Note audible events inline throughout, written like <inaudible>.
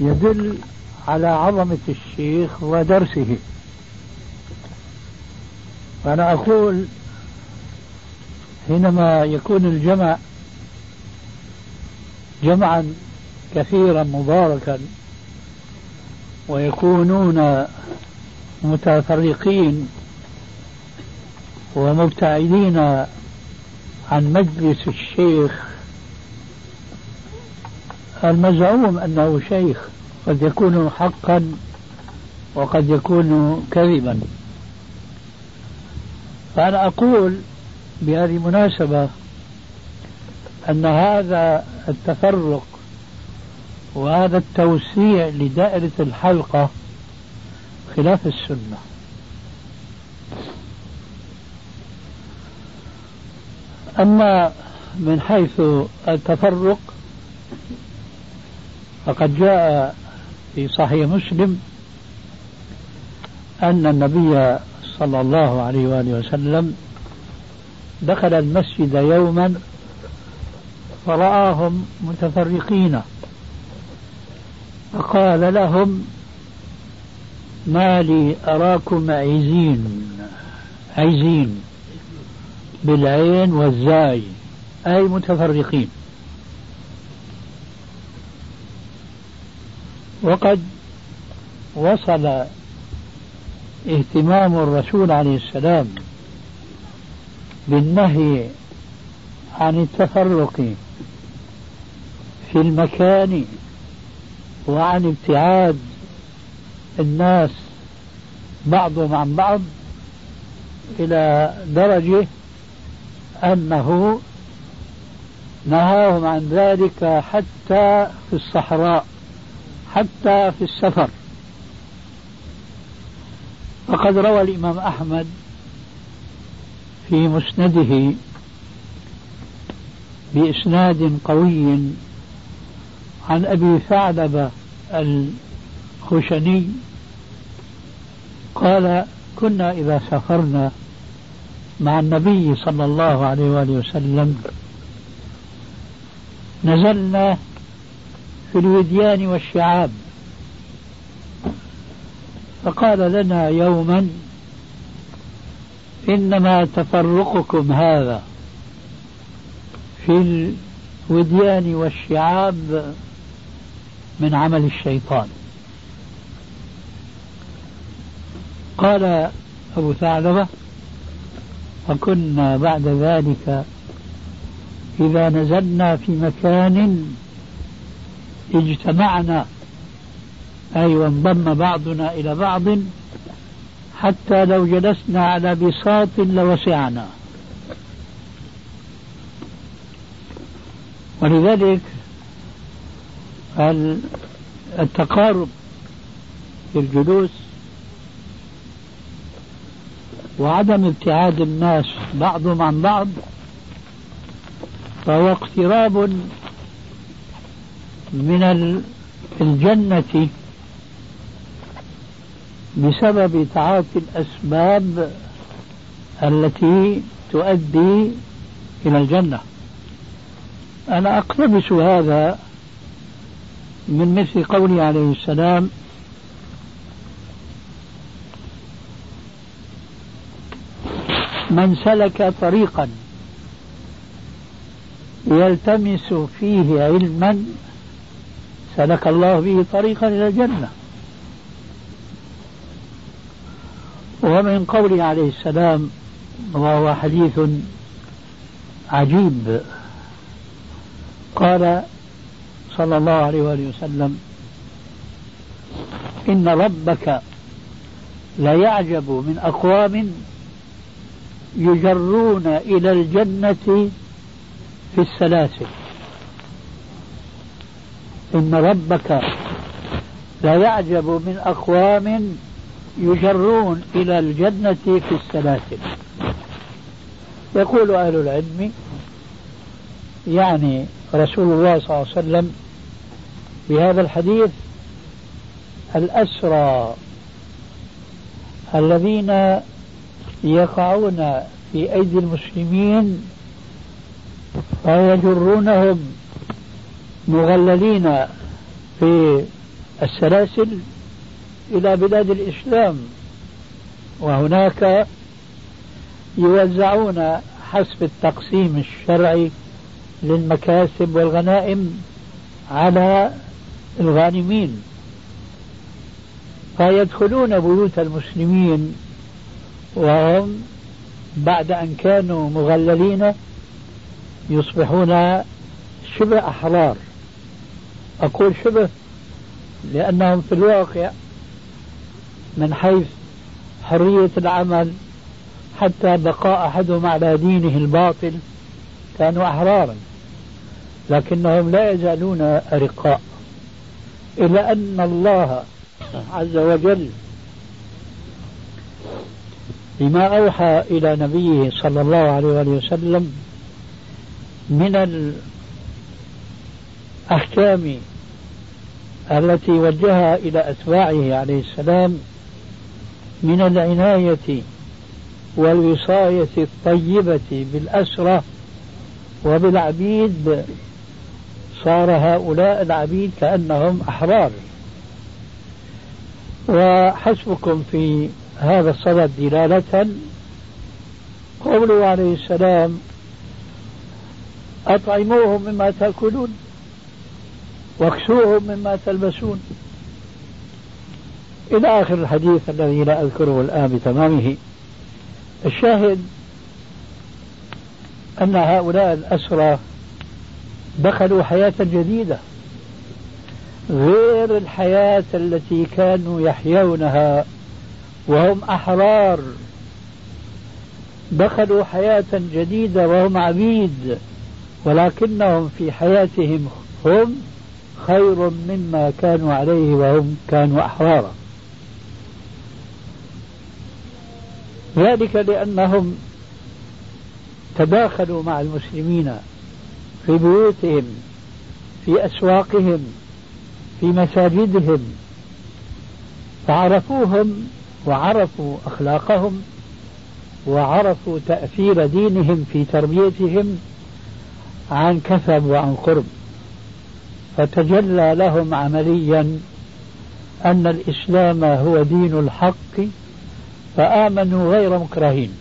يدل على عظمة الشيخ ودرسه. وأنا أقول حينما يكون الجمع جمعا كثيرا مباركا ويكونون متفرقين ومبتعدين عن مجلس الشيخ المزعوم أنه شيخ قد يكون حقا وقد يكون كذبا. فأنا أقول بهذه المناسبة أن هذا التفرق وهذا التوسيع لدائرة الحلقة خلاف السنة. أما من حيث التفرق فقد جاء في صحيح مسلم أن النبي صلى الله عليه وآله وسلم دخل المسجد يوما فرآهم متفرقين. فقال لهم ما لي أراكم عزين عزين بالعين والزاي أي متفرقين. وقد وصل اهتمام الرسول عليه السلام بالنهي عن التفرق في المكان وعن ابتعاد الناس بعضهم عن بعض إلى درجة أنه نهاهم عن ذلك حتى في الصحراء. حتى في السفر. وقد روى الإمام أحمد في مسنده بإسناد قوي عن أبي ثعلبة الخشني قال كنا إذا سافرنا مع النبي صلى الله عليه وآله وسلم نزلنا في الوديان والشعاب. فقال لنا يوما إنما تفرقكم هذا في الوديان والشعاب من عمل الشيطان. قال أبو ثعلبة فكنا بعد ذلك إذا نزلنا في مكان اجتمعنا أي وانضم بعضنا إلى بعض حتى لو جلسنا على بساط لوسعنا. ولذلك التقارب في الجلوس وعدم ابتعاد الناس بعضهم عن بعض فهو اقتراب من الجنة بسبب تعاطي الأسباب التي تؤدي إلى الجنة. أنا أقتبس هذا من مثل قوله عليه السلام من سلك طريقا يلتمس فيه علما سلك الله به طريقا إلى الجنة. ومن قوله عليه السلام وهو حديث عجيب قال صلى الله عليه وآله وسلم إن ربك ليعجب من أقوام يجرون إلى الجنة في السلاسل. إن ربك لا يعجب من أقوام يجرون إلى الجنة في السلاسل. يقول أهل العلم يعني رسول الله صلى الله عليه وسلم بهذا الحديث الأسرى الذين يقعون في أيدي المسلمين ويجرونهم مغللين في السلاسل إلى بلاد الإسلام وهناك يوزعون حسب التقسيم الشرعي للمكاسب والغنائم على الغانمين. فيدخلون بيوت المسلمين وهم بعد أن كانوا مغللين يصبحون شبه أحرار. أقول شبه لأنهم في الواقع من حيث حرية العمل حتى بقاء أحدهم على دينه الباطل كانوا أحرارا لكنهم لا يزالون أرقاء إلى أن الله عز وجل بما أوحى إلى نبيه صلى الله عليه وسلم من الأحكام التي وجهها إلى أتباعه عليه السلام من العناية والوصاية الطيبة بالأسرة وبالعبيد. صار هؤلاء العبيد كأنهم أحرار. وحسبكم في هذا الصدد دلالة. قوله عليه السلام أطعموهم مما تأكلون. واكسوهم مما تلبسون. إلى آخر الحديث الذي لا أذكره الآن بتمامه الشاهد أن هؤلاء الأسرى دخلوا حياة جديدة غير الحياة التي كانوا يحيونها وهم أحرار. دخلوا حياة جديدة وهم عبيد ولكنهم في حياتهم هم خير مما كانوا عليه وهم كانوا أحرارا. ذلك لأنهم تداخلوا مع المسلمين في بيوتهم في أسواقهم في مساجدهم فعرفوهم وعرفوا أخلاقهم وعرفوا تأثير دينهم في تربيتهم عن كثب وعن قرب. فتجلى لهم عمليا أن الإسلام هو دين الحق فآمنوا غير مكرهين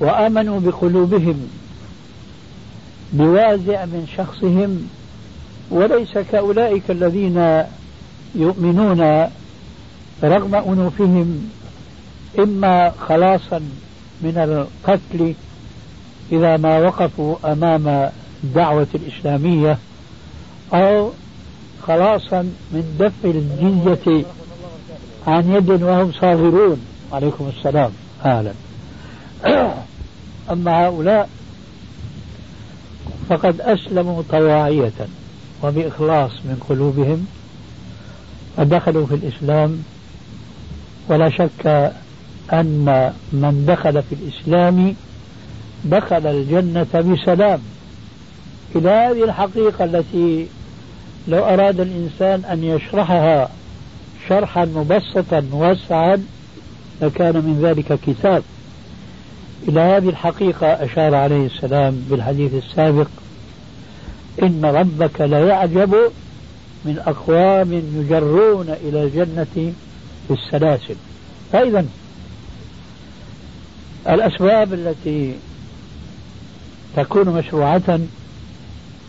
وآمنوا بقلوبهم بوازع من شخصهم وليس كأولئك الذين يؤمنون رغم أنوفهم إما خلاصا من القتل إذا ما وقفوا أمام الدعوة الإسلامية. أو خلاصا من دفع الجزية عن يد وهم صاغرون. عليكم السلام. أهلا. <clears throat> أما هؤلاء فقد أسلموا طواعية وبإخلاص من قلوبهم ودخلوا في الإسلام. ولا شك أن من دخل في الإسلام دخل الجنة بسلام. إلى هذه الحقيقة التي لو أراد الإنسان أن يشرحها شرحا مبسطا موسعا لكان من ذلك كتاب إلى هذه الحقيقة أشار عليه السلام بالحديث السابق إن ربك ليعجب من أقوام يجرون إلى الجنة بالسلاسل. فإذا الأسباب التي تكون مشروعة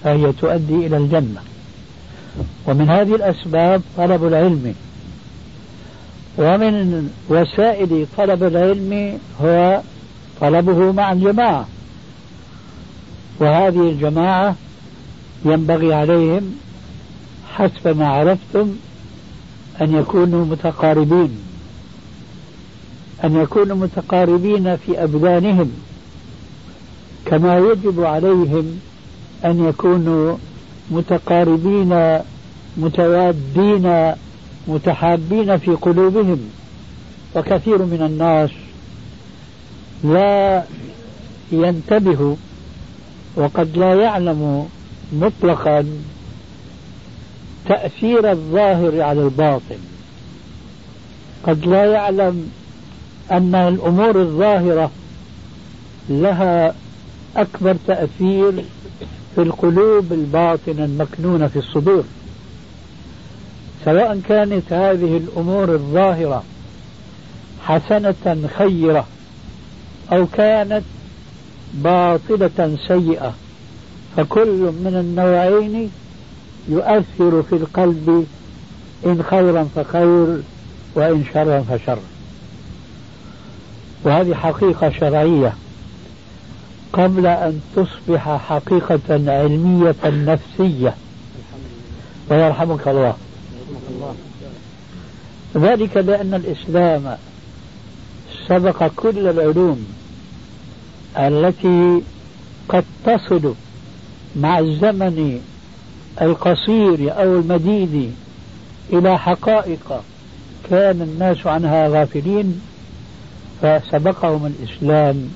فهي تؤدي إلى الجنة. ومن هذه الأسباب طلب العلم. ومن وسائل طلب العلم هو طلبه مع الجماعة. وهذه الجماعة ينبغي عليهم حسب ما عرفتم أن يكونوا متقاربين. أن يكونوا متقاربين في أبدانهم. كما يجب عليهم أن يكونوا متقاربين متوادين متحابين في قلوبهم. وكثير من الناس لا ينتبه وقد لا يعلم مطلقا تأثير الظاهر على الباطن. قد لا يعلم أن الأمور الظاهرة لها أكبر تأثير في القلوب الباطنة المكنونة في الصدور. سواء كانت هذه الأمور الظاهرة حسنة خيرة أو كانت باطلة سيئة فكل من النوعين يؤثر في القلب إن خيرا فخير وإن شرا فشر. وهذه حقيقة شرعية. قبل أن تصبح حقيقة علمية نفسية. ويرحمك الله. ذلك لأن الإسلام سبق كل العلوم التي قد تصل مع الزمن القصير أو المديد إلى حقائق كان الناس عنها غافلين فسبقهم الإسلام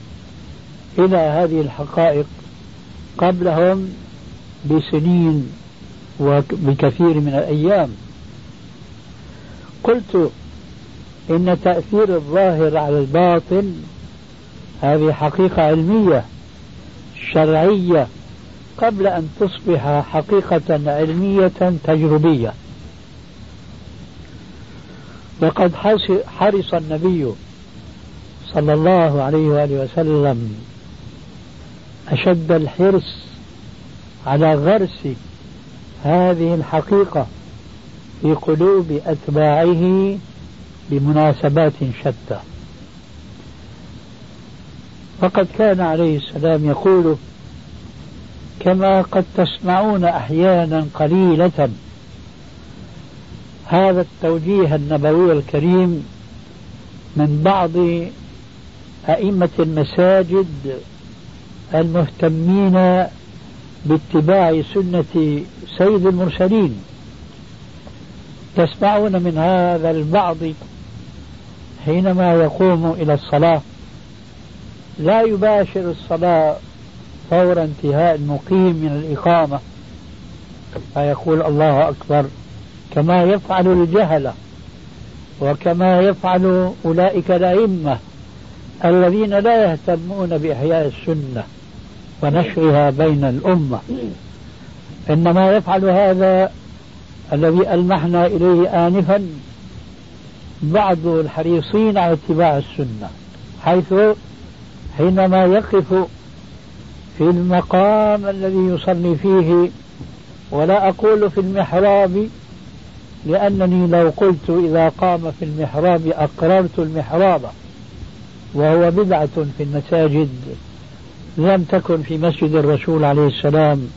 إلى هذه الحقائق قبلهم بسنين وبكثير من الأيام. قلت إن تأثير الظاهر على الباطن هذه حقيقة علمية شرعية قبل أن تصبح حقيقة علمية تجربية. وقد حرص النبي صلى الله عليه وآله وسلم أشد الحرص على غرس هذه الحقيقة في قلوب أتباعه بمناسبات شتى. فقد كان عليه السلام يقول كما قد تسمعون أحيانا قليلة هذا التوجيه النبوي الكريم من بعض أئمة المساجد المهتمين باتباع سنة سيد المرسلين. تسمعون من هذا البعض حينما يقوم إلى الصلاة لا يباشر الصلاة فور انتهاء المقيم من الإقامة. فيقول الله أكبر كما يفعل الجهلة وكما يفعل أولئك الأئمة الذين لا يهتمون بإحياء السنة. ونشرها بين الأمة. إنما يفعل هذا الذي ألمحنا إليه آنفا بعض الحريصين على اتباع السنة حيث حينما يقف في المقام الذي يصلي فيه ولا أقول في المحراب لأنني لو قلت إذا قام في المحراب أقررت المحراب وهو بدعة في المساجد. لم تكن في مسجد الرسول عليه السلام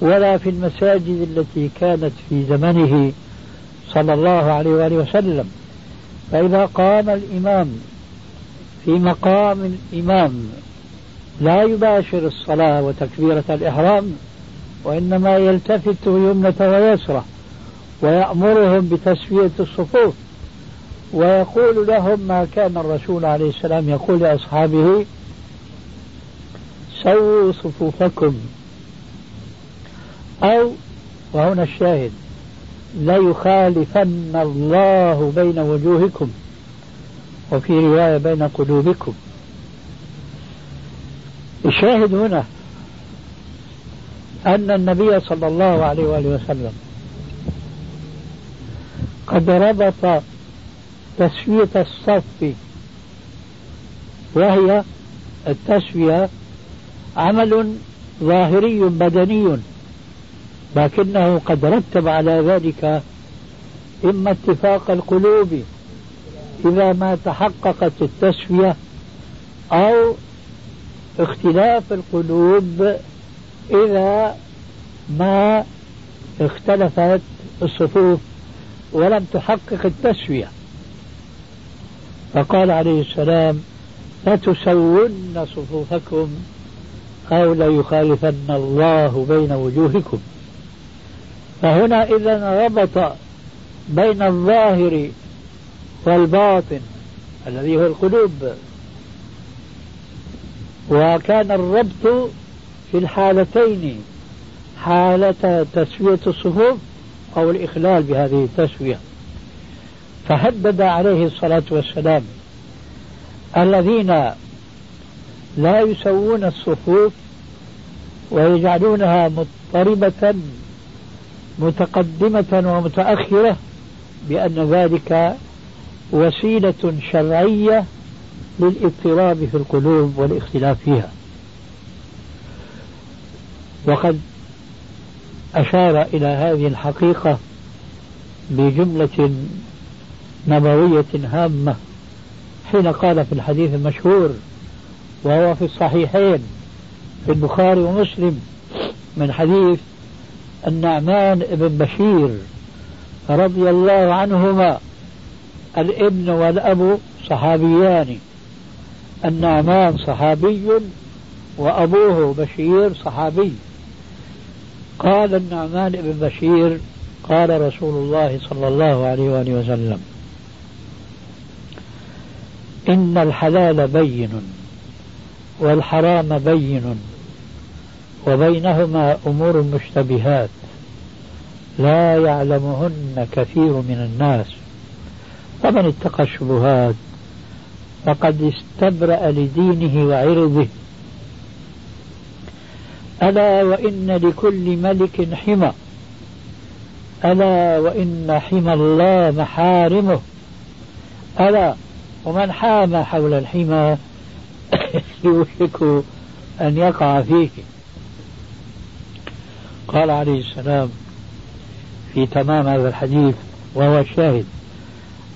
ولا في المساجد التي كانت في زمنه صلى الله عليه وآله وسلم. فإذا قام الإمام في مقام الإمام لا يباشر الصلاة وتكبيرة الإحرام وإنما يلتفت يمنة ويسرى ويأمرهم بتسوية الصفوف ويقول لهم ما كان الرسول عليه السلام يقول لأصحابه سووا صفوفكم. أو وهنا الشاهد ليخالفن الله بين وجوهكم وفي رواية بين قلوبكم. الشاهد هنا أن النبي صلى الله عليه وآله وسلم قد ربط تسوية الصف وهي التسوية عمل ظاهري بدني لكنه قد رتب على ذلك إما اتفاق القلوب إذا ما تحققت التسوية أو اختلاف القلوب إذا ما اختلفت الصفوف ولم تحقق التسوية. فقال عليه السلام لتسون صفوفكم أو ليخالفن الله بين وجوهكم. فهنا إذا ربط بين الظاهر والباطن الذي هو القلوب. وكان الربط في الحالتين حالة تسوية الصفوف أو الإخلال بهذه التسوية. فهدد عليه الصلاة والسلام الذين لا يسوون الصفوف ويجعلونها مضطربة متقدمة ومتأخرة بأن ذلك وسيلة شرعية للاضطراب في القلوب والاختلاف فيها. وقد أشار إلى هذه الحقيقة بجملة نبوية هامة حين قال في الحديث المشهور وهو في الصحيحين في البخاري ومسلم من حديث النعمان بن بشير رضي الله عنهما الابن والأب صحابيان النعمان صحابي وأبوه بشير صحابي. قال النعمان بن بشير قال رسول الله صلى الله عليه وآله وسلم إن الحلال بين والحرام بين وبينهما أمور مشتبهات لا يعلمهن كثير من الناس. فمن اتقى الشبهات فقد استبرأ لدينه وعرضه. ألا وإن لكل ملك حمى. ألا وإن حمى الله محارمه. ألا ومن حام حول الحمى <coughs> يوشك أن يقع فيه قال عليه السلام في تمام هذا الحديث وهو الشاهد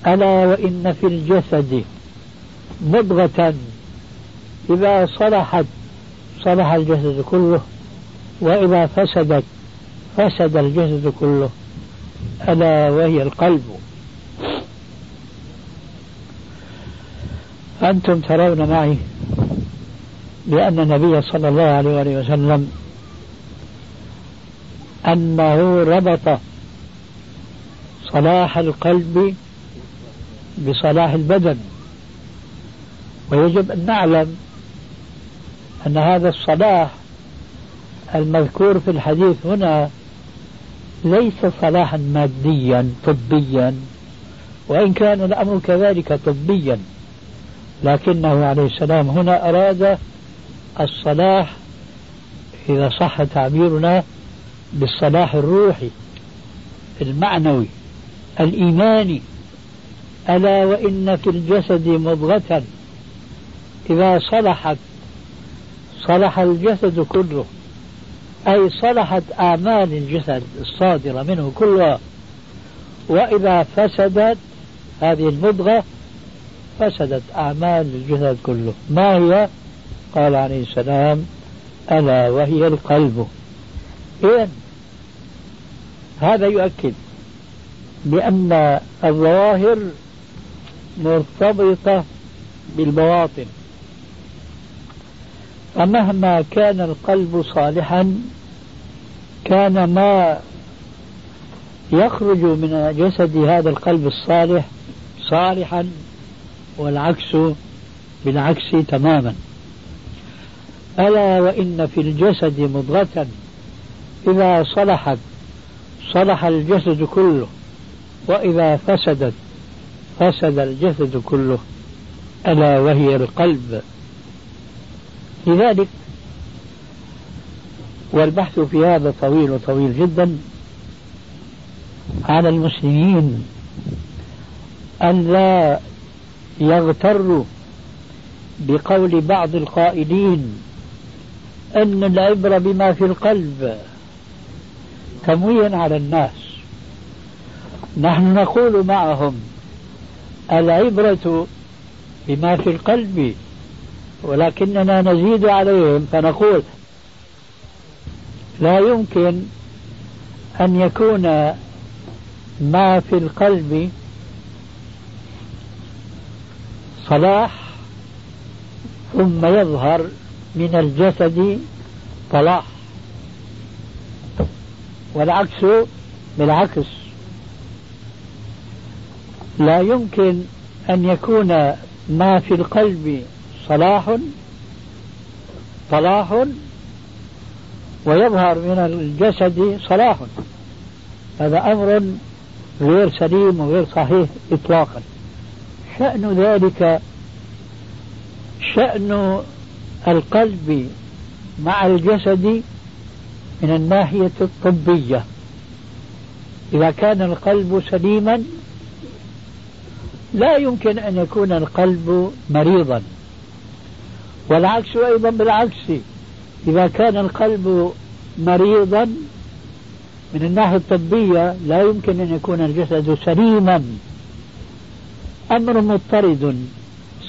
ألا وإن في الجسد مضغة إذا صلحت صلح الجسد كله وإذا فسدت فسد الجسد كله ألا وهي القلب. أنتم ترون معي بأن النبي صلى الله عليه وسلم أنه ربط صلاح القلب بصلاح البدن. ويجب أن نعلم أن هذا الصلاح المذكور في الحديث هنا ليس صلاحا ماديا طبيا وإن كان الأمر كذلك طبيا. لكنه عليه السلام هنا أراد الصلاح إذا صح تعبيرنا بالصلاح الروحي المعنوي الإيماني. ألا وإن في الجسد مضغة. إذا صلحت صلح الجسد كله. أي صلحت أعمال الجسد الصادرة منه كلها. وإذا فسدت هذه المضغة فسدت أعمال الجسد كله. ما هي؟ قال عليه السلام ألا وهي القلب. إذن هذا يؤكد بأن الظواهر مرتبطة بالبواطن. فمهما كان القلب صالحا كان ما يخرج من جسد هذا القلب الصالح صالحا والعكس بالعكس تماما. ألا وإن في الجسد مضغة إذا صلحت صلح الجسد كله. وإذا فسدت فسد الجسد كله. ألا وهي القلب. لذلك والبحث في هذا طويل وطويل جدا على المسلمين أن لا يغتروا بقول بعض القائلين أن العبرة بما في القلب تمويا على الناس. نحن نقول معهم العبرة بما في القلب ولكننا نزيد عليهم فنقول لا يمكن أن يكون ما في القلب صلاح ثم يظهر من الجسد صلاح والعكس بالعكس. لا يمكن أن يكون ما في القلب صلاح صلاح ويظهر من الجسد صلاح. هذا أمر غير سليم وغير صحيح إطلاقا. شأن ذلك شأن القلب مع الجسد من الناحية الطبية. إذا كان القلب سليما لا يمكن أن يكون القلب مريضا. والعكس أيضا بالعكس. إذا كان القلب مريضا من الناحية الطبية لا يمكن أن يكون الجسد سليما. أمر مضطرد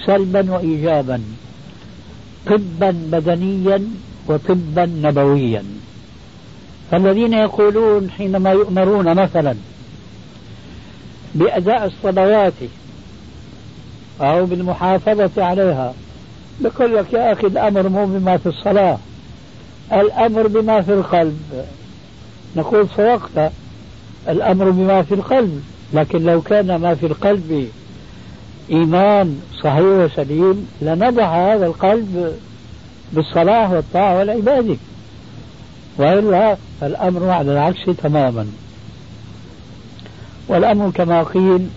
سلبا وإيجابا. طبا بدنيا وطبا نبويا. فالذين يقولون حينما يؤمرون مثلا بأداء الصلوات أو بالمحافظة عليها بقول لك يا أخي الأمر مو بما في الصلاة الأمر بما في القلب. نقول صدقت الأمر بما في القلب. لكن لو كان ما في القلب إيمان صحيح وسليم لنضع هذا القلب بالصلاة والطاعة والعبادة. وإلا الأمر على العكس تماما. والأمر كما قيل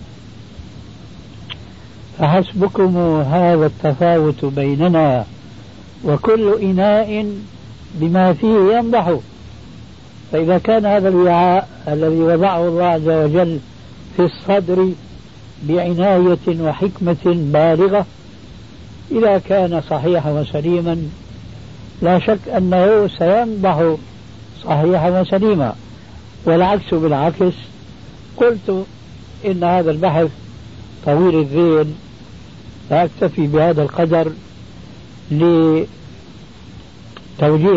فحسبكم هذا التفاوت بيننا وكل إناء بما فيه ينضح فإذا كان هذا الوعاء الذي وضعه الله عز وجل في الصدر بعناية وحكمة بالغة إذا كان صحيحا وسليما لا شك أنه سينضح صحيحا وسليما والعكس بالعكس. قلت إن هذا البحث طويل الذيل فأكتفي بهذا القدر لتوجيه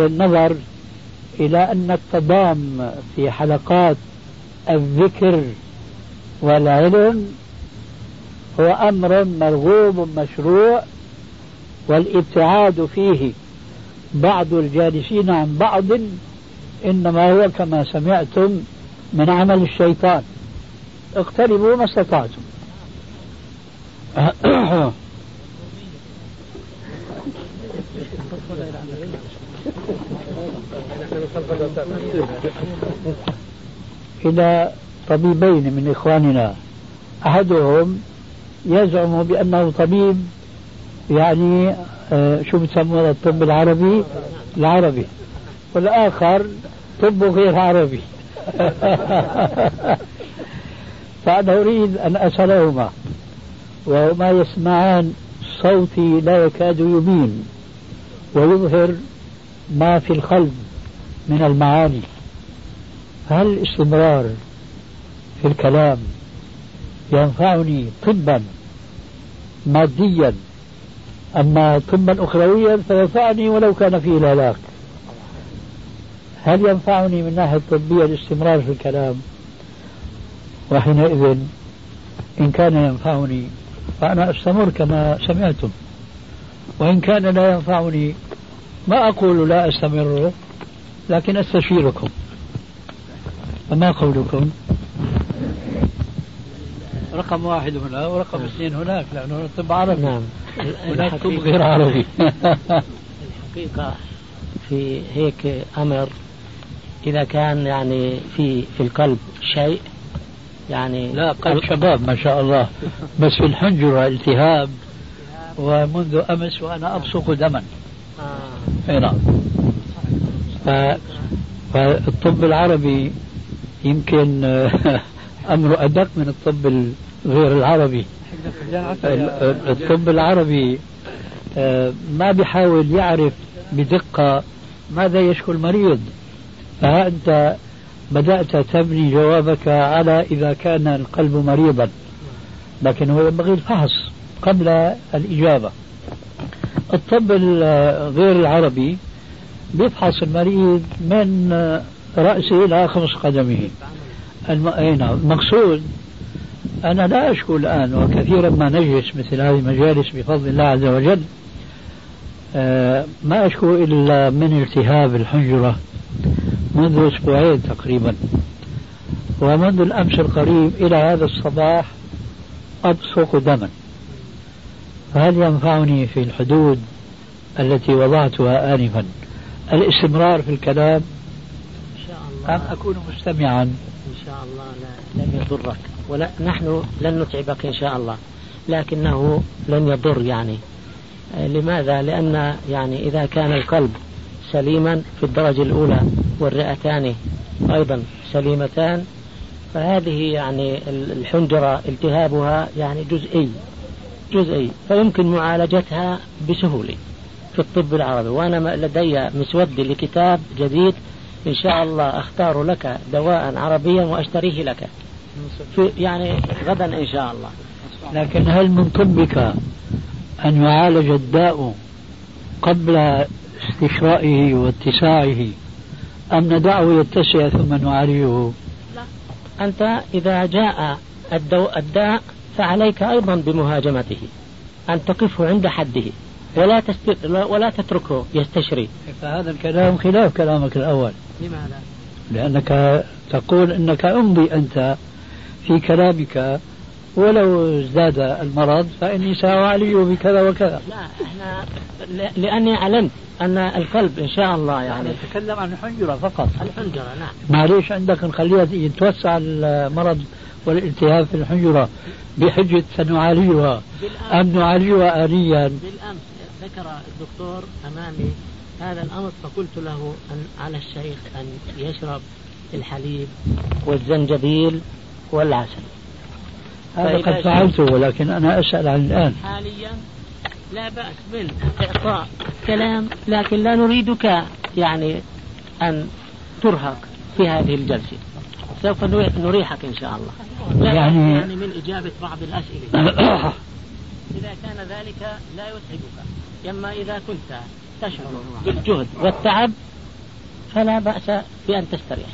النظر إلى أن التضام في حلقات الذكر والعلم هو أمر مرغوب مشروع والابتعاد فيه بعض الجالسين عن بعض إنما هو كما سمعتم من عمل الشيطان. اقتربوا ما استطعتم. <coughs> إلى طبيبين من إخواننا. أحدهم يزعم بأنه طبيب يعني شو بتسموه الطب العربي؟ العربي. والآخر طب غير عربي. <laughs> فأنا أريد أن أسألهما وهما يسمعان صوتي لا يكاد يبين ويظهر ما في القلب من المعاني. هل الاستمرار في الكلام ينفعني طبا ماديا أما طبا أخرويا فينفعني ولو كان فيه الهلاك هل ينفعني من ناحية طبية الاستمرار في الكلام؟ وحينئذ إن كان ينفعني فأنا أستمر كما سمعتم. وإن كان لا ينفعني ما أقول لا أستمر لكن أستشيركم. فما قولكم؟ رقم واحد هنا ورقم نعم. اثنين هناك لأنه طب عربي. نعم. هناك طب غير عربي. الحقيقة في هيك أمر إذا كان يعني في في القلب شيء يعني لا قلب شباب ما شاء الله بس في الحنجرة التهاب ومنذ أمس وأنا أبصق دما. آه. نعم. فالطب العربي يمكن <laughs> أمره أدق من الطب غير العربي. الطب العربي آه، ما بيحاول يعرف بدقة ماذا يشكو المريض. فها أنت بدأت تبني جوابك على إذا كان القلب مريضا. لكن هو ينبغي الفحص قبل الإجابة. الطب غير العربي بيفحص المريض من رأسه إلى خمس قدمه. الم... المقصود أنا لا أشكو الآن وكثيرا ما نجلس مثل هذه المجالس بفضل الله عز وجل. آه، ما أشكو إلا من التهاب الحنجرة منذ أسبوعين تقريبا. ومنذ الأمس القريب إلى هذا الصباح أبصق دما. فهل ينفعني في الحدود التي وضعتها آنفا الاستمرار في الكلام؟ إن شاء الله. أم أكون مستمعا؟ إن شاء الله لا لن يضرك. ولا نحن لن نتعبك إن شاء الله. لكنه لن يضر يعني. لماذا؟ لأن يعني إذا كان القلب سليما في الدرجة الأولى والرئتان أيضا سليمتان فهذه يعني الحنجرة التهابها يعني جزئي جزئي. فيمكن معالجتها بسهولة في الطب العربي. وأنا لدي مسودة لكتاب جديد إن شاء الله أختار لك دواء عربيا وأشتريه لك. في يعني غدا إن شاء الله. لكن هل من طبك أن يعالج الداء قبل استشرائه واتساعه؟ أم ندعه يتسع ثم نعالجه؟ لا. أنت إذا جاء الداء فعليك أيضا بمهاجمته. أن تقفه عند حده. ولا تست... ولا تتركه يستشري. فهذا الكلام خلاف كلامك الأول. لماذا؟ لأنك تقول أنك أمضي أنت في كلامك ولو ازداد المرض فإني سأعالجه بكذا وكذا. لا إحنا لأني علمت أن القلب إن شاء الله يعني نتكلم عن الحنجرة فقط. الحنجرة نعم. معليش عندك نخليها يتوسع المرض والالتهاب في الحنجرة بحجة سنعالجها. أم نعالجها آليا بالأمس ذكر الدكتور أمامي هذا الأمر فقلت له أن على الشيخ أن يشرب الحليب والزنجبيل والعسل هذا قد فعلته ولكن أنا أسأل عن الآن. حاليا لا بأس من إعطاء كلام لكن لا نريدك يعني أن ترهق في هذه الجلسة. سوف نريحك إن شاء الله. لا يعني, يعني من إجابة بعض الأسئلة. <coughs> إذا كان ذلك لا يتعبك أما إذا كنت تشعر بالجهد والتعب فلا بأس بأن تستريح.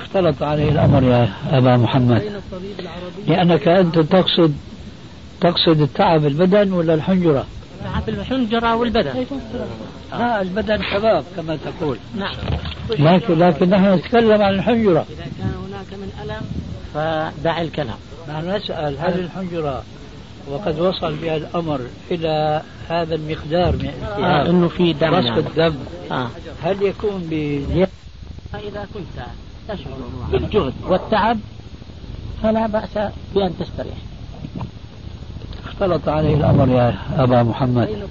اختلط عليه الأمر يا أبا محمد. لأنك أنت تقصد تقصد التعب البدن ولا الحنجرة؟ تعب الحنجرة والبدن. لا البدن شباب كما تقول. نعم. لكن لكن نحن نتكلم عن الحنجرة. إذا كان هناك من ألم فدع الكلام. نحن نسأل هل الحنجرة وقد وصل بها الأمر إلى هذا المقدار من الالتهاب؟ آه إنه في دم يعني. الدم. آه. هل يكون بزيادة فإذا كنت بالجهد والتعب فلا بأس بأن تستريح. اختلط عليه الأمر يا أبا محمد.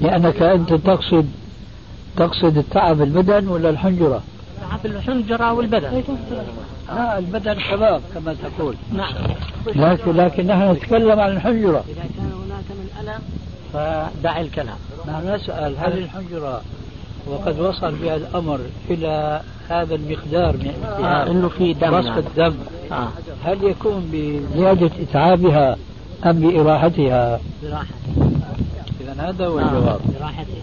لأنك أنت تقصد تقصد التعب البدن ولا الحنجرة؟ تعب الحنجرة والبدن. لا البدن شباب كما تقول. نعم. لكن لكن نحن نتكلم عن الحنجرة. إذا كان هناك من ألم فدع الكلام. نحن نسأل هل الحنجرة وقد وصل بها الأمر إلى هذا المقدار من آه إنه في دم. رصف الدم. آه. هل يكون بزيادة إتعابها أم بإراحتها؟ براحتها إذا هذا هو الجواب. آه. براحتها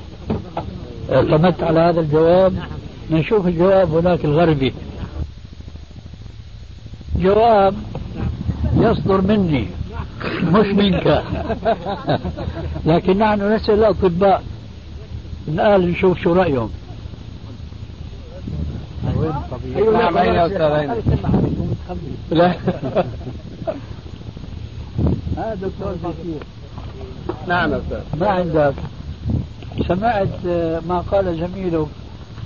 اعتمدت على هذا الجواب. نشوف الجواب هناك الغربي. جواب يصدر مني مش منك. <laughs> لكن نحن نسأل الأطباء الآن نشوف شو رأيهم. نعم أين يا أستاذ لا. دكتور نعم أستاذ. ما عندك؟ سمعت ما قال زميلك.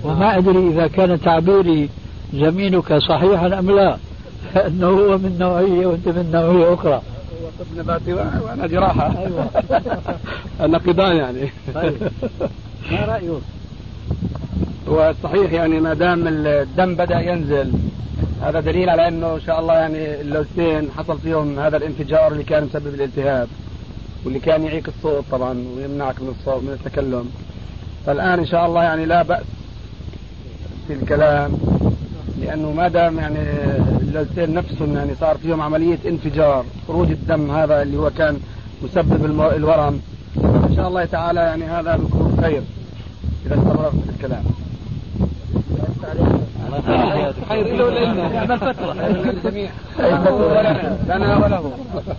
وما أدري إذا كان تعبيري زميلك صحيحا أم لا. أنه هو من نوعية وأنت من نوعية أخرى. هو طب نباتي وأنا جراحة. أيوة. <laughs> النقيضان يعني. طيب. ما رأيك؟ هو صحيح يعني ما دام الدم بدأ ينزل هذا دليل على إنه إن شاء الله يعني اللوزتين حصل فيهم هذا الانفجار اللي كان مسبب الالتهاب واللي كان يعيق الصوت طبعا ويمنعك من الصوت من التكلم. فالآن إن شاء الله يعني لا بأس في الكلام لأنه ما دام يعني اللوزتين نفسهم يعني صار فيهم عملية انفجار خروج الدم هذا اللي هو كان مسبب الورم. إن شاء الله تعالى يعني هذا خير. إذا استمر في الكلام. خير له ولا لنا نعم الفترة للجميع لنا وله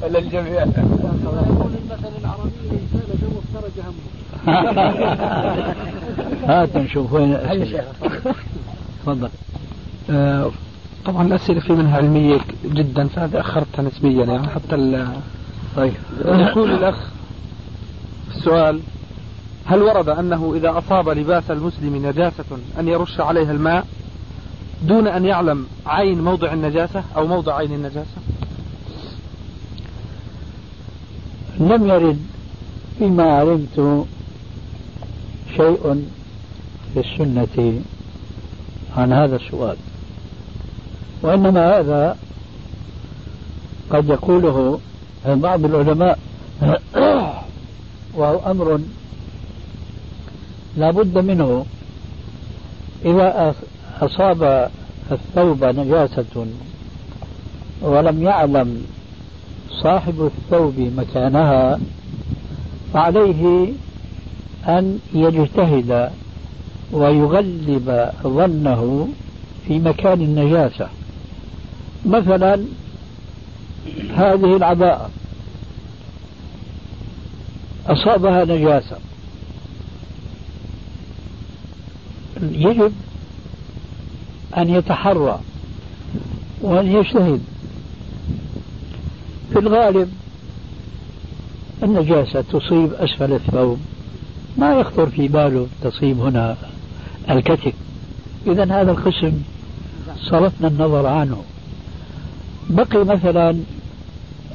للجميع المثل العربي إنسان دمه خرج همه هات نشوف وين تفضل. آه، طبعا الأسئلة في منها علمية جدا فهذا أخرتها نسبيا يعني حتى طيب. يقول الأخ السؤال. هل ورد أنه إذا أصاب لباس المسلم نجاسة أن يرش عليها الماء دون أن يعلم عين موضع النجاسة أو موضع عين النجاسة؟ لم يرد فيما علمت شيء في السنة عن هذا السؤال. وإنما هذا قد يقوله بعض العلماء <coughs> وهو أمر لا بد منه. إذا أصاب الثوب نجاسة ولم يعلم صاحب الثوب مكانها فعليه أن يجتهد ويغلب ظنه في مكان النجاسة. مثلا هذه العباءة أصابها نجاسة. يجب أن يتحرى وأن يجتهد. في الغالب النجاسة تصيب أسفل الثوب ما يخطر في باله تصيب هنا الكتف. إذا هذا القسم صرفنا النظر عنه. بقي مثلا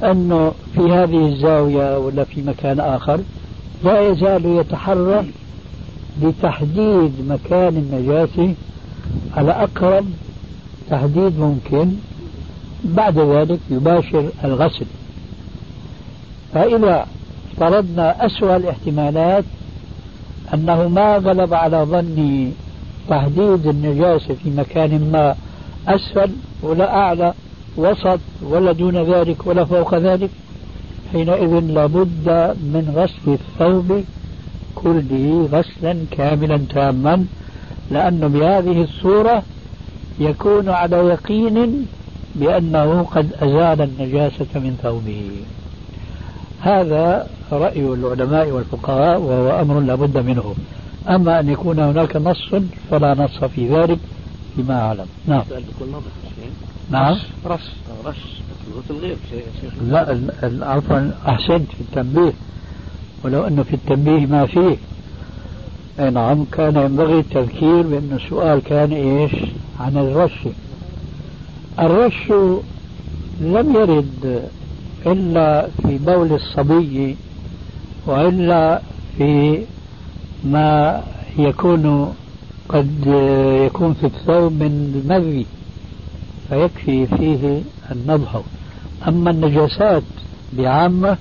أنه في هذه الزاوية ولا في مكان آخر لا يزال يتحرى لتحديد مكان النجاسة على أقرب تحديد ممكن. بعد ذلك يباشر الغسل. فإذا افترضنا أسوأ الاحتمالات أنه ما غلب على ظني تحديد النجاسة في مكان ما أسفل ولا أعلى وسط ولا دون ذلك ولا فوق ذلك حينئذ لابد من غسل الثوب كله غسلا كاملا تاما لأنه بهذه الصورة يكون على يقين بأنه قد أزال النجاسة من ثوبه. هذا رأي العلماء والفقهاء وهو أمر لا بد منه. أما أن يكون هناك نص فلا نص في ذلك فيما أعلم. نعم. نعم. رش. رش. الغسل غير شيء لا عفوا أحسنت في التنبيه. ولو أنه في التنبيه ما فيه. أي نعم كان ينبغي التذكير بأن السؤال كان إيش؟ عن الرش. الرش لم يرد إلا في بول الصبي وإلا في ما يكون قد يكون في الثوب من المذي فيكفي فيه النضح. أما النجاسات بعامة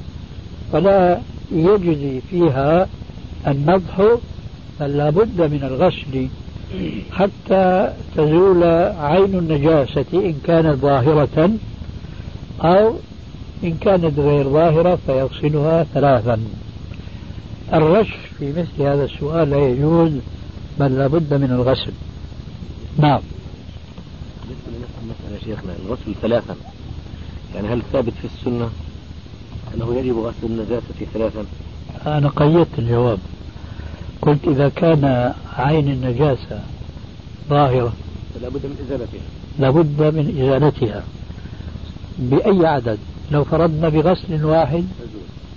فلا يجزي فيها النضح بل لا بد من الغسل حتى تزول عين النجاسة إن كانت ظاهرة أو إن كانت غير ظاهرة فيغسلها ثلاثا. الرش في مثل هذا السؤال لا يجوز بل لابد من الغسل. نعم. يا شيخنا الغسل ثلاثا. يعني هل ثابت في السنة؟ أنه يجب غسل النجاسة ثلاثا. أنا قيدت الجواب. قلت إذا كان عين النجاسة ظاهرة لابد من إزالتها. لابد من إزالتها بأي عدد؟ لو فرضنا بغسل واحد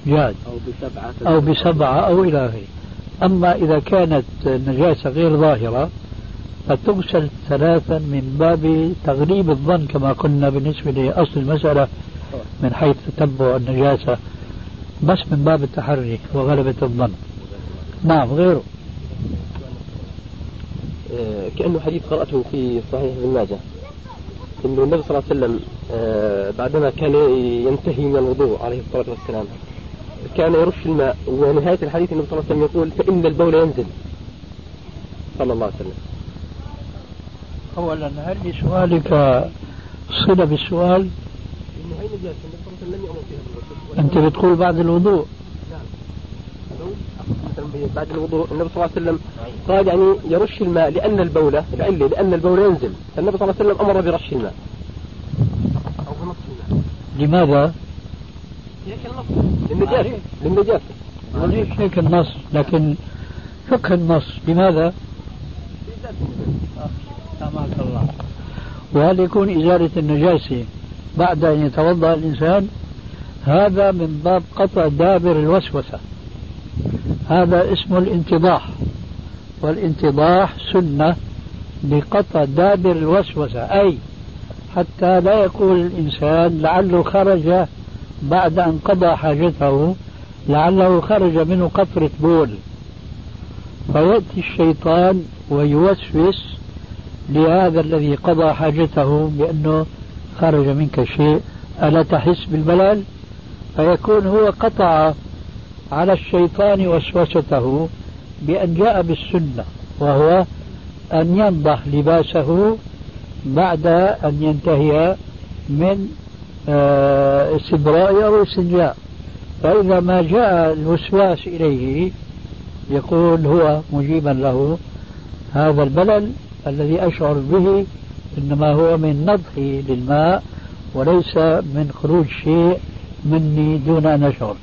جاد. أو بسبعة. أو بسبعة أو إلى آخره. أما إذا كانت النجاسة غير ظاهرة فتغسل ثلاثا من باب تغليب الظن كما قلنا بالنسبة لأصل المسألة. من حيث تتبع النجاسة بس من باب التحري وغلبة الظن. نعم غيره. آه، كأنه حديث قرأته في صحيح ابن ماجه. أنه النبي صلى الله عليه وسلم آه، بعدما كان ينتهي من الوضوء عليه الصلاة والسلام كان يرش الماء ونهاية الحديث النبي صلى الله عليه وسلم يقول فإن البول ينزل. صلى الله عليه وسلم. أولا هل لسؤالك صلة بالسؤال؟ أنت بتقول بعد الوضوء. بعد الوضوء النبي صلى الله عليه وسلم قال يعني يرش الماء لأن البول لعله لأن البول ينزل. فالنبي صلى الله عليه وسلم أمر برش الماء. أو بنص الماء لماذا؟ للنجاسة للنجاسة ليش هيك النص لكن فقه النص. لماذا؟ سامحك الله. وهل يكون إزالة النجاسة؟ بعد أن يتوضأ الإنسان هذا من باب قطع دابر الوسوسة. هذا اسمه الانتضاح. والانتضاح سنة بقطع دابر الوسوسة. أي حتى لا يقول الإنسان لعله خرج بعد أن قضى حاجته لعله خرج منه قطرة بول. فيأتي الشيطان ويوسوس لهذا الذي قضى حاجته بأنه خرج منك شيء ألا تحس بالبلل؟ فيكون هو قطع على الشيطان وسوسته بأن جاء بالسنة وهو أن ينضح لباسه بعد أن ينتهي من آه، استبراء أو استنجاء. فإذا ما جاء الوسواس إليه يقول هو مجيبا له هذا البلل الذي أشعر به إنما هو من نضحي للماء وليس من خروج شيء مني دون أن أشعر.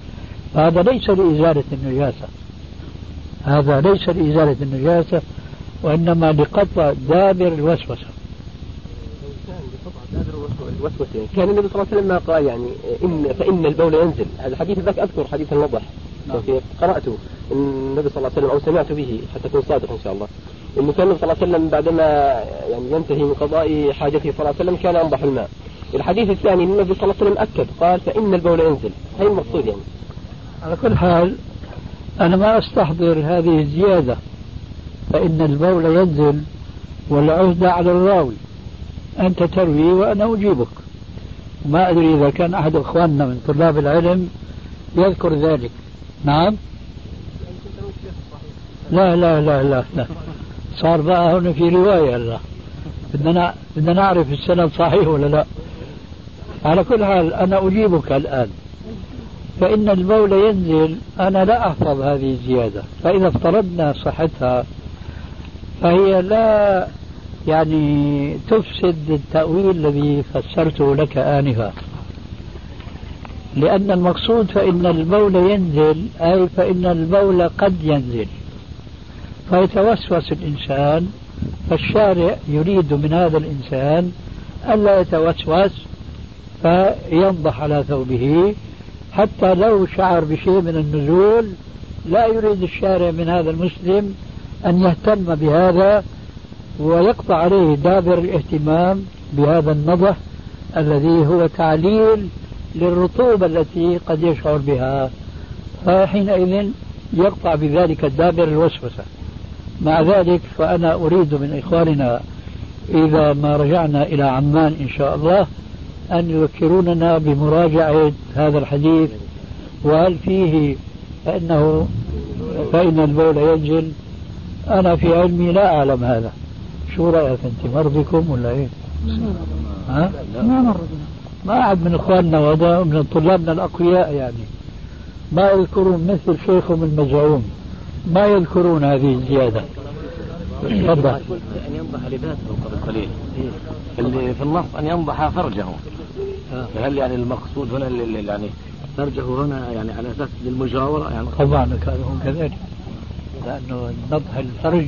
هذا ليس لإزالة النجاسة. هذا ليس لإزالة النجاسة وإنما لقطع دابر الوسوسة. الوسوسة كان النبي صلى الله عليه وسلم ما قال يعني إن فإن البول ينزل. هذا الحديث ذاك أذكر حديث النضح. نعم. قرأته. النبي صلى الله عليه وسلم أو سمعت به حتى أكون صادق إن شاء الله. النبي صلى الله عليه وسلم بعدما يعني ينتهي من قضاء حاجته صلى الله عليه وسلم كان ينضح الماء. الحديث الثاني النبي صلى الله عليه وسلم أكد قال فإن البول ينزل، هي المقصود يعني. على كل حال أنا ما أستحضر هذه الزيادة فإن البول ينزل والعهده على الراوي. أنت تروي وأنا أجيبك. ما أدري إذا كان أحد إخواننا من طلاب العلم يذكر ذلك. نعم؟ لا لا لا لا, لا. صار بقى هنا في رواية هلا بدنا بدنا نعرف السند صحيح ولا لا. على كل حال أنا أجيبك الآن. فإن البول ينزل أنا لا أحفظ هذه الزيادة. فإذا افترضنا صحتها فهي لا يعني تفسد التأويل الذي فسرته لك آنفا. لأن المقصود فإن البول ينزل أي فإن البول قد ينزل. فيتوسوس الإنسان فالشارع يريد من هذا الإنسان ألا يتوسوس فينضح على ثوبه حتى لو شعر بشيء من النزول لا يريد الشارع من هذا المسلم أن يهتم بهذا ويقطع عليه دابر الاهتمام بهذا النضح الذي هو تعليل للرطوبة التي قد يشعر بها. فحينئذ يقطع بذلك الدابر الوسوسة. مع ذلك فأنا أريد من إخواننا إذا ما رجعنا إلى عمان إن شاء الله أن يذكروننا بمراجعة هذا الحديث وهل فيه أنه فإن البول ينزل. أنا في علمي لا أعلم هذا. شو رأيك أنت؟ مرضكم ولا إيه؟ ها؟ ما ما أحد من إخواننا وهذا من طلابنا الأقوياء يعني. ما يذكرون مثل شيخهم المزعوم. ما يذكرون هذه الزيادة. تفضل. أن ينضح لباسه قبل قليل. اللي في النص أن ينضح فرجه. فهل يعني المقصود هنا يعني فرجه هنا يعني على أساس للمجاورة يعني؟ طبعا كان كذلك. لأنه نضح الفرج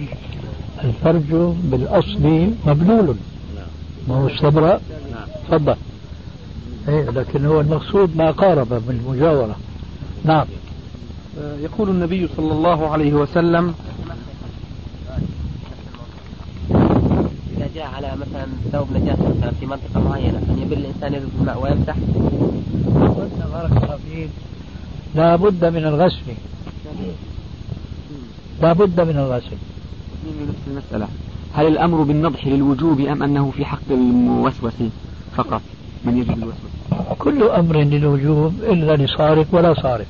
الفرج بالأصل مبلول ما هو استبرأ تفضل. إيه لكن هو المقصود ما قارب بالمجاورة. نعم. يقول النبي صلى الله عليه وسلم إذا جاء على مثلا ثوب نجاسة مثلا في منطقة معينة أن يبل الإنسان يده بالماء ويمسح؟ بارك الله فيك لا بد من الغسل. لا بد من الغسل. نفس المسألة هل الأمر بالنضح للوجوب أم أنه في حق الموسوس فقط من يجب الوسوس؟ كل أمر للوجوب إلا لصارف ولا صارف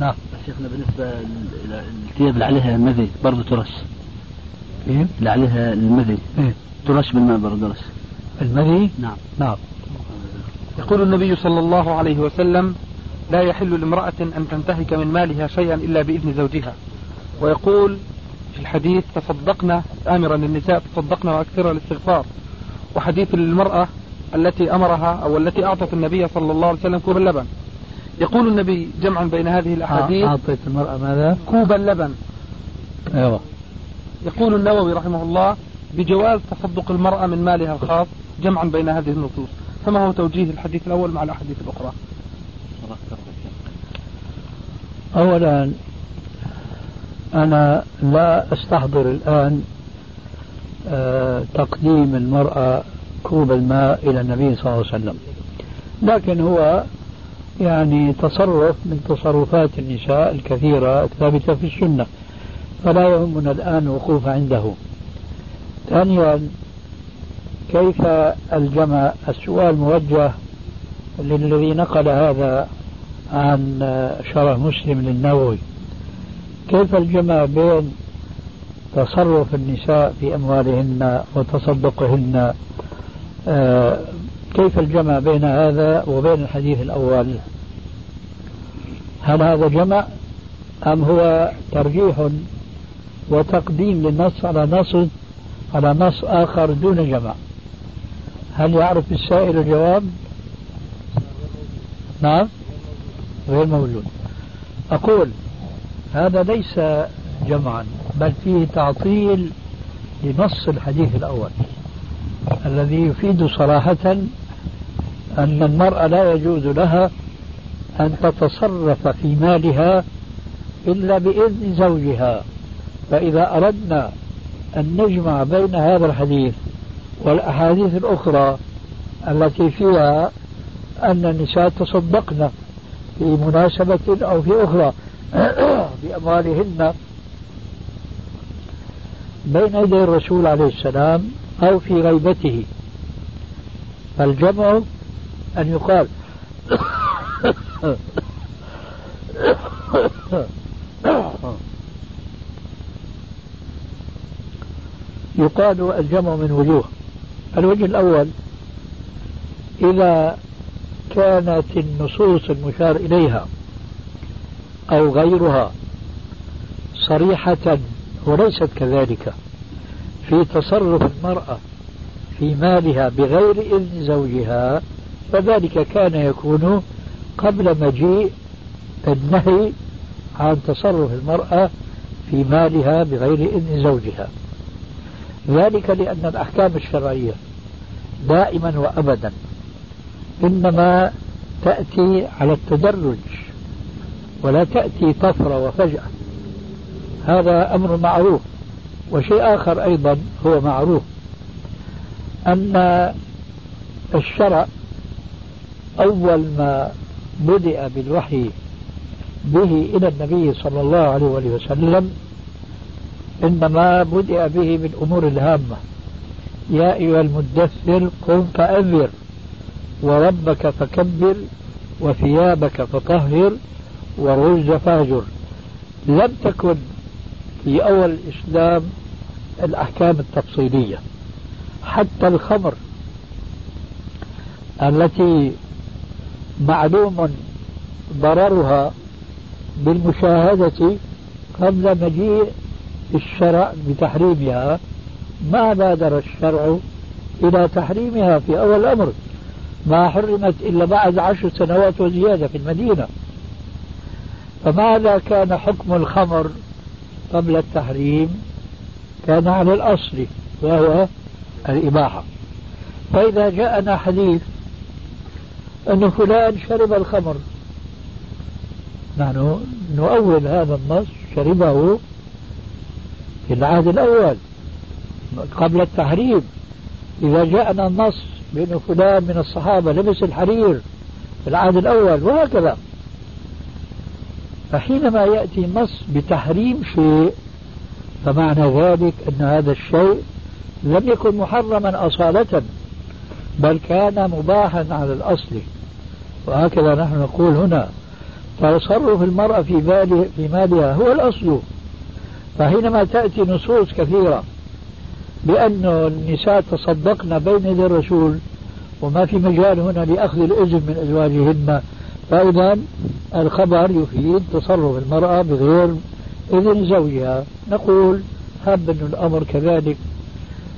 نعم. شيخنا بالنسبة للثياب اللي عليها المذي برضه ترش إيه؟ اللي عليها المذي إيه؟ ترش بالماء برضه ترش المذي؟ نعم. نعم. يقول النبي صلى الله عليه وسلم لا يحل لامرأة أن تنتهك من مالها شيئا إلا بإذن زوجها. ويقول في الحديث تصدقنا آمرا للنساء تصدقنا وأكثر الاستغفار. وحديث للمرأة التي أمرها أو التي أعطت النبي صلى الله عليه وسلم كوب اللبن. يقول النبي جمعا بين هذه الأحاديث أعطيت المرأة ماذا؟ كوب اللبن أيوة. يقول النووي رحمه الله بجواز تصدق المرأة من مالها الخاص جمعا بين هذه النصوص. فما هو توجيه الحديث الأول مع الأحاديث الأخرى؟ أولا أنا لا أستحضر الآن آه، تقديم المرأة كوب الماء إلى النبي صلى الله عليه وسلم. لكن هو يعني تصرف من تصرفات النساء الكثيرة الثابتة في السنة فلا يهمنا الآن الوقوف عنده. ثانيا كيف الجمع؟ السؤال موجه للذي نقل هذا عن شرح مسلم للنووي. كيف الجمع بين تصرف النساء في أموالهن وتصدقهن؟ آه، كيف الجمع بين هذا وبين الحديث الأول؟ هل هذا جمع أم هو ترجيح وتقديم للنص على نص على نص آخر دون جمع؟ هل يعرف السائل الجواب؟ نعم غير مولود. أقول هذا ليس جمعا بل فيه تعطيل لنص الحديث الأول. الذي يفيد صراحة أن المرأة لا يجوز لها أن تتصرف في مالها إلا بإذن زوجها. فإذا أردنا أن نجمع بين هذا الحديث والأحاديث الأخرى التي فيها أن النساء تصدقن في مناسبة أو في أخرى <coughs> بأموالهن بين يدي الرسول عليه السلام أو في غيبته. فالجمع أن يقال يقال الجمع من وجوه. الوجه الأول إذا كانت النصوص المشار إليها أو غيرها صريحة وليست كذلك. في تصرف المرأة في مالها بغير إذن زوجها فذلك كان يكون قبل مجيء النهي عن تصرف المرأة في مالها بغير إذن زوجها. ذلك لأن الأحكام الشرعية دائما وأبدا إنما تأتي على التدرج ولا تأتي طفرة وفجأة. هذا أمر معروف. وشيء آخر أيضا هو معروف أن الشرع أول ما بدأ بالوحي به إلى النبي صلى الله عليه وسلم إنما بدأ به بالأمور الهامة. يا أيها المدثر قم فأنذر وربك فكبر وثيابك فطهر والرجز فاهجر لم تكن في أول الإسلام الأحكام التفصيلية. حتى الخمر التي معلوم ضررها بالمشاهدة قبل مجيء الشرع بتحريمها ما بادر الشرع إلى تحريمها في أول الأمر ما حرمت إلا بعد عشر سنوات وزيادة في المدينة. فماذا كان حكم الخمر قبل التحريم كان على الأصل وهو الإباحة. فإذا جاءنا حديث أن فلان شرب الخمر نحن نؤول هذا النص شربه في العهد الأول قبل التحريم. إذا جاءنا النص بأن فلان من الصحابة لبس الحرير في العهد الأول وهكذا. فحينما يأتي نص بتحريم شيء فمعنى ذلك أن هذا الشيء لم يكن محرما أصالة بل كان مباحا على الأصل. وهكذا نحن نقول هنا تصرف المرأة في مالها, في مالها هو الأصل. فحينما تأتي نصوص كثيرة بأن النساء تصدقن بين يدي الرسول وما في مجال هنا لأخذ الإذن من أزواجهن فإذا الخبر يفيد تصرف المرأة بغير إذن زوجها. نقول هب أن الأمر كذلك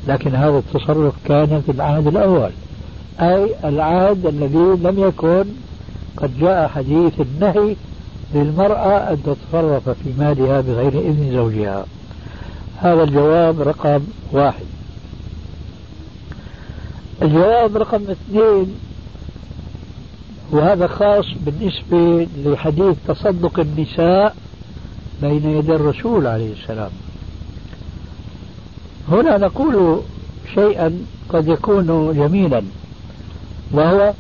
لكن هذا التصرف كان في العهد الأول أي العهد الذي لم يكن. قد جاء حديث النهي للمرأة أن تتصرف في مالها بغير إذن زوجها. هذا الجواب رقم واحد. الجواب رقم اثنين وهذا خاص بالنسبة لحديث تصدق النساء بين يدي الرسول عليه السلام. هنا نقول شيئا قد يكون جميلا وهو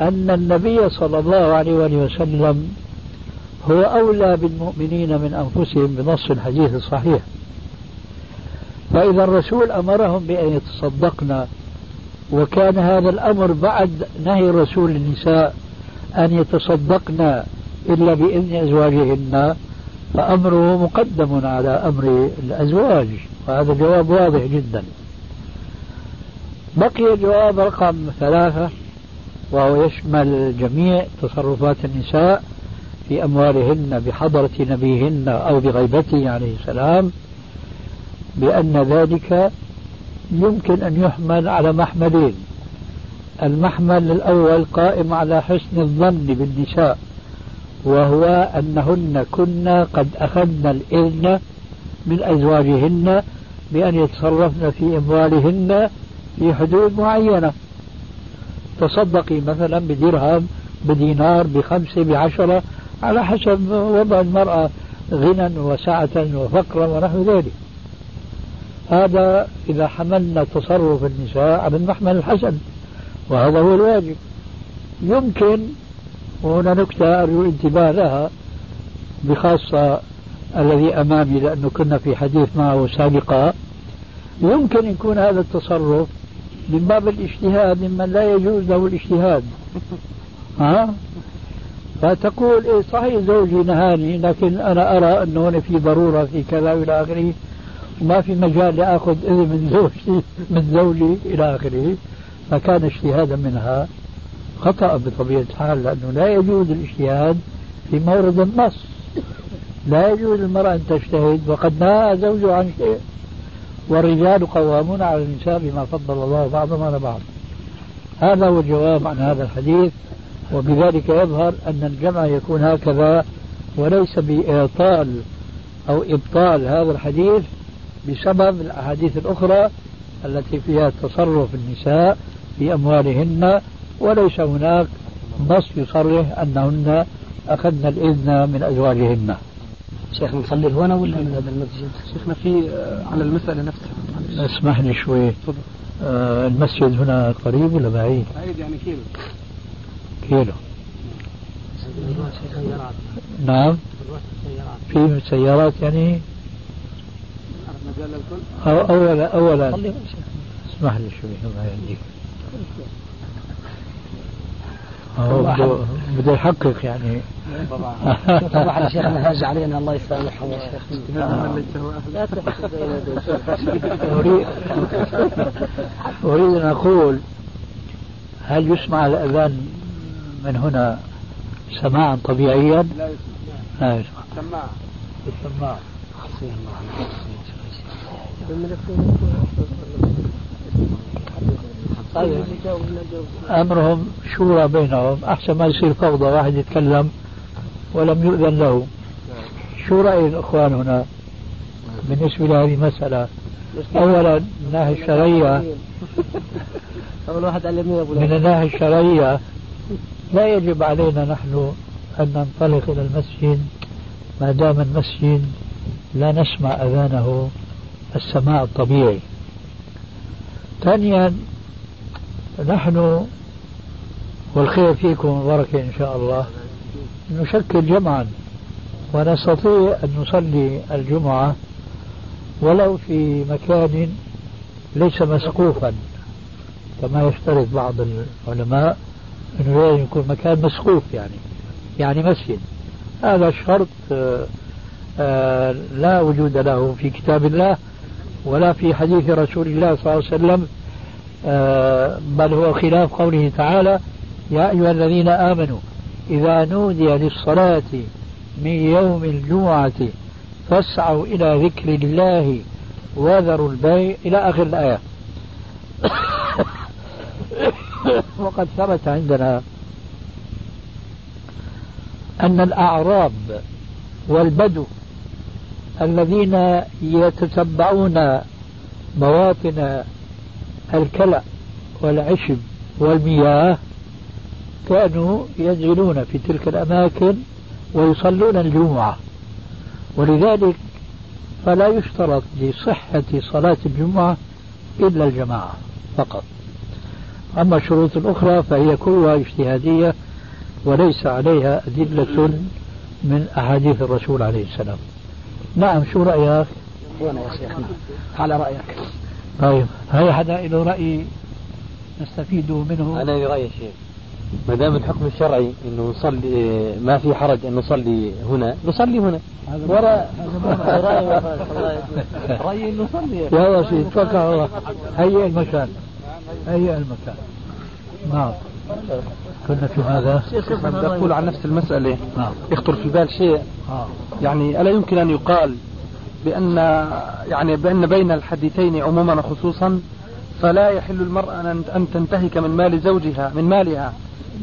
أن النبي صلى الله عليه وسلم هو أولى بالمؤمنين من أنفسهم بنص الحديث الصحيح. فإذا الرسول أمرهم بأن يتصدقن وكان هذا الأمر بعد نهي الرسول للنساء أن يتصدقن إلا بإذن أزواجهن فأمره مقدم على أمر الأزواج وهذا جواب واضح جدا. بقي الجواب رقم ثلاثة وهو يشمل جميع تصرفات النساء في أموالهن بحضرة نبيهن أو بغيبته عليه السلام بأن ذلك يمكن أن يحمل على محملين. المحمل الأول قائم على حسن الظن بالنساء وهو أنهن كنا قد أخذن الإذن من أزواجهن بأن يتصرفن في أموالهن في حدود معينة. تصدقي مثلا بدرهم بدينار بخمسة بعشرة على حسب وضع المرأة غنى وسعة وفقرا ونحو ذلك. هذا إذا حملنا تصرف النساء على المحمل الحسن وهذا هو الواجب. يمكن وهنا نكتة أرجو الانتباه لها بخاصة الذي أمامي لأنه كنا في حديث معه سابقا. يمكن يكون هذا التصرف من باب الاجتهاد ممن لا يجوز له الاجتهاد. <laughs> ها؟ فتقول إيه صحيح زوجي نهاني لكن أنا أرى أنه هنا في ضرورة في كذا إلى آخره. وما في مجال لآخذ إذن من زوجي من زوجي إلى آخره. فكان اجتهادا منها خطأ بطبيعة الحال لأنه لا يجوز الاجتهاد في مورد النص. لا يجوز المرأة أن تجتهد وقد نهى زوجها عن شيء. والرجال قوامون على النساء بما فضل الله بعضهم على بعض. هذا هو الجواب عن هذا الحديث. وبذلك يظهر أن الجمع يكون هكذا وليس بإعطال أو إبطال هذا الحديث. بسبب الأحاديث الأخرى التي فيها تصرف النساء في أموالهن وليس هناك نص يصرح أنهن أخذن الإذن من أزواجهن. شيخ نصلي هنا ولا من هذا المسجد؟ شيخنا في آه، على المسألة نفسها. اسمح لي شوي. آه المسجد هنا قريب ولا بعيد؟ بعيد يعني كيلو. كيلو. نعم. في سيارات يعني أولا أولا اسمح لي شوي الله يهديك. بده يحقق يعني. طبعا على شيخنا هاج علينا الله يسامحه يا شيخ. أريد أريد أن أقول هل يسمع الأذان من هنا سماعا طبيعيا؟ لا يسمع. لا يسمع. سماع. السماع طيب أمرهم شورى بينهم. أحسن ما يصير فوضى واحد يتكلم ولم يؤذن له. شو راي الاخوان هنا. بالنسبة لهذه المسألة. اولا من الناحية الشرعية. من الناحية الشرعية لا يجب علينا نحن أن ننطلق إلى المسجد. ما دام المسجد لا نسمع أذانه. السماع الطبيعي. ثانيا نحن والخير فيكم وبركة إن شاء الله نشكل جمعا ونستطيع أن نصلي الجمعة ولو في مكان ليس مسقوفا. كما يشترط بعض العلماء أنه لازم يكون مكان مسقوف يعني يعني مسجد. هذا شرط آه، آه، لا وجود له في كتاب الله. ولا في حديث رسول الله صلى الله عليه وسلم آه، بل هو خلاف قوله تعالى يا أيها الذين آمنوا إذا نودي للصلاة من يوم الجمعة فاسعوا إلى ذكر الله وذروا البيع إلى آخر الآية. <coughs> وقد ثبت عندنا أن الأعراب والبدو الذين يتتبعون مواطن الكلأ والعشب والمياه كانوا ينزلون في تلك الأماكن ويصلون الجمعة. ولذلك فلا يشترط لصحة صلاة الجمعة إلا الجماعة فقط. أما الشروط الأخرى فهي كلها اجتهادية وليس عليها أدلة من أحاديث الرسول عليه السلام. نعم شو رأيك؟ هنا يا شيخنا على رأيك. طيب هل حدا له رأي نستفيد منه؟ أنا رأيي شيخ ما دام الحكم الشرعي إنه نصلي ما في حرج أن نصلي هنا نصلي هنا. وراء <laughs> رأيي انه نصلي. يا رشيد توكل هيئ المكان. هيئ المكان. نعم. كنا في هذا أقول عن نفس المسألة. نعم. يخطر في البال شيء. آه. يعني ألا يمكن أن يقال بأن يعني بأن بين الحديثين عموما وخصوصا فلا يحل المرأة أن أن تنتهك من مال زوجها من مالها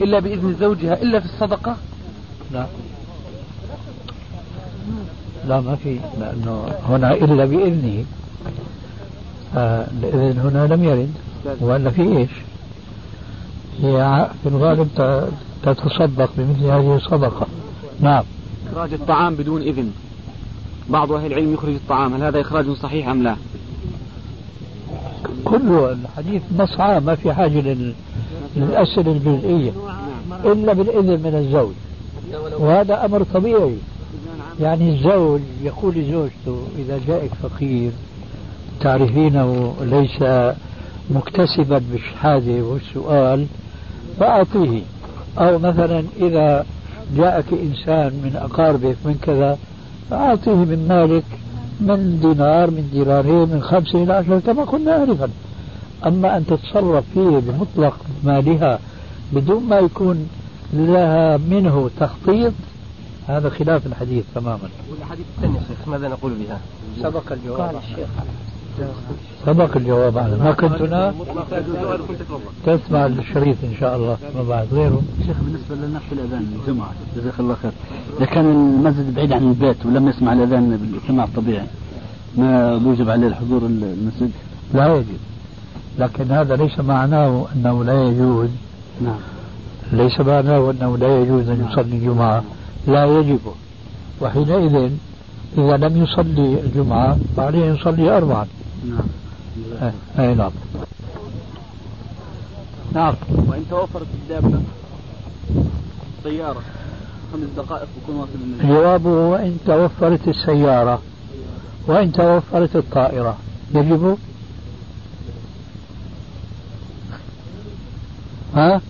إلا بإذن زوجها إلا في الصدقة. لا. لا ما في لأنه هنا إلا بإذنه. آه، الإذن هنا لم يرد. ولا في إيش؟ هي في الغالب تتصدق بمثل هذه الصدقة. نعم. إخراج الطعام بدون إذن. بعض أهل العلم يخرج الطعام. هل هذا إخراج صحيح أم لا؟ كله الحديث نص عام ما في حاجة لل... للأسئلة الجزئية. إلا بالإذن من الزوج. وهذا أمر طبيعي. يعني الزوج يقول لزوجته إذا جاءك فقير تعرفينه ليس مكتسبا بالشهادة والسؤال فأعطيه. أو مثلا إذا جاءك إنسان من أقاربك من كذا فأعطيه من مالك من دينار من دينارين من خمسة إلى عشرة كما قلنا آنفا أما أن تتصرف فيه بمطلق مالها بدون ما يكون لها منه تخطيط هذا خلاف الحديث تماما. والحديث الثاني شيخ ماذا نقول بها؟ سبق الجواب. سبق الجواب عنه ما كنت هنا تسمع الشريط إن شاء الله ما بعد غيره. شيخ بالنسبة لنا في الأذان الجمعة جزاك الله خير. إذا كان المسجد بعيد عن البيت ولم يسمع الأذان بالاستماع الطبيعي ما يوجب عليه الحضور المسجد؟ لا يجب لكن هذا ليس معناه أنه لا يجوز. نعم. ليس معناه أنه لا يجوز أن يصلي الجمعة. لا يجب. وحينئذ إذا لم يصلي الجمعة فعليه أن يصلي أربعا. نعم. آه، أي نعم. نعم. وإن توفرت الدابة سيارة خمس دقائق بكون واصل المسجد جوابه وإن توفرت السيارة وإن توفرت الطائرة. يجب؟ ها؟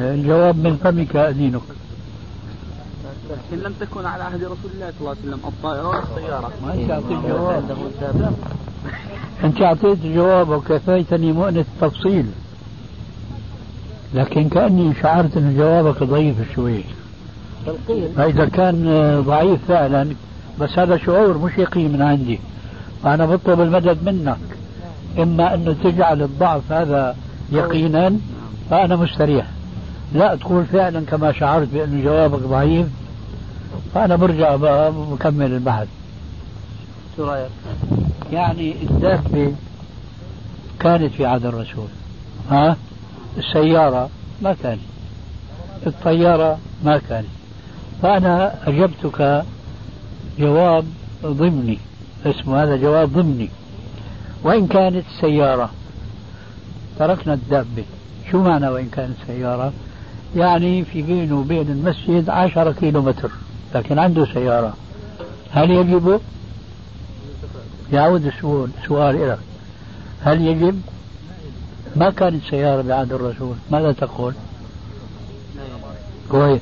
الجواب من فمك أدينك لكن لم تكن على عهد رسول الله صلى الله عليه وسلم الطائرة ولا السيارة ما أنت أعطيت جواب أنت أعطيت جواب وكفيتني مؤنة التفصيل لكن كأني شعرت أن جوابك ضعيف شوي. فإذا كان ضعيف فعلا بس هذا شعور مش يقين من عندي. أنا بطلب المدد منك. إما أنه تجعل الضعف هذا يقينا فأنا مستريح. لا تقول فعلا كما شعرت بأن جوابك ضعيف. فأنا برجع بقى بكمل البحث. شو رأيك؟ يعني الدابة كانت في عهد الرسول. ها؟ السيارة ما كانت. الطيارة ما كانت. فأنا أجبتك جواب ضمني. اسمه هذا جواب ضمني. وإن كانت سيارة. تركنا الدابة شو معنى وإن كانت سيارة؟ يعني في بينه وبين المسجد عشرة كيلو متر لكن عنده سيارة. هل يجب؟ يعود السؤال سؤال إليك هل يجب؟ ما كانت سيارة بعهد الرسول؟ ماذا تقول؟ كويس.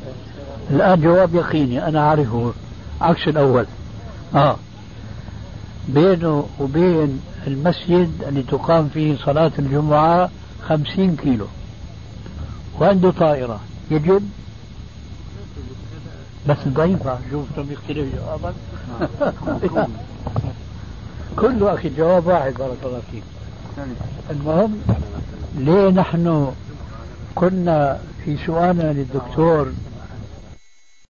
الآن جواب يقيني أنا أعرفه. عكس الأول. آه. بينه وبين المسجد اللي تقام فيه صلاة الجمعة خمسين كيلو. وعنده طائرة. يجب؟ بس ضعيفة شوفتم يختلف جوابك كله أخي الجواب واحد بارك الله فيك. المهم ليه نحن كنا في سؤالنا للدكتور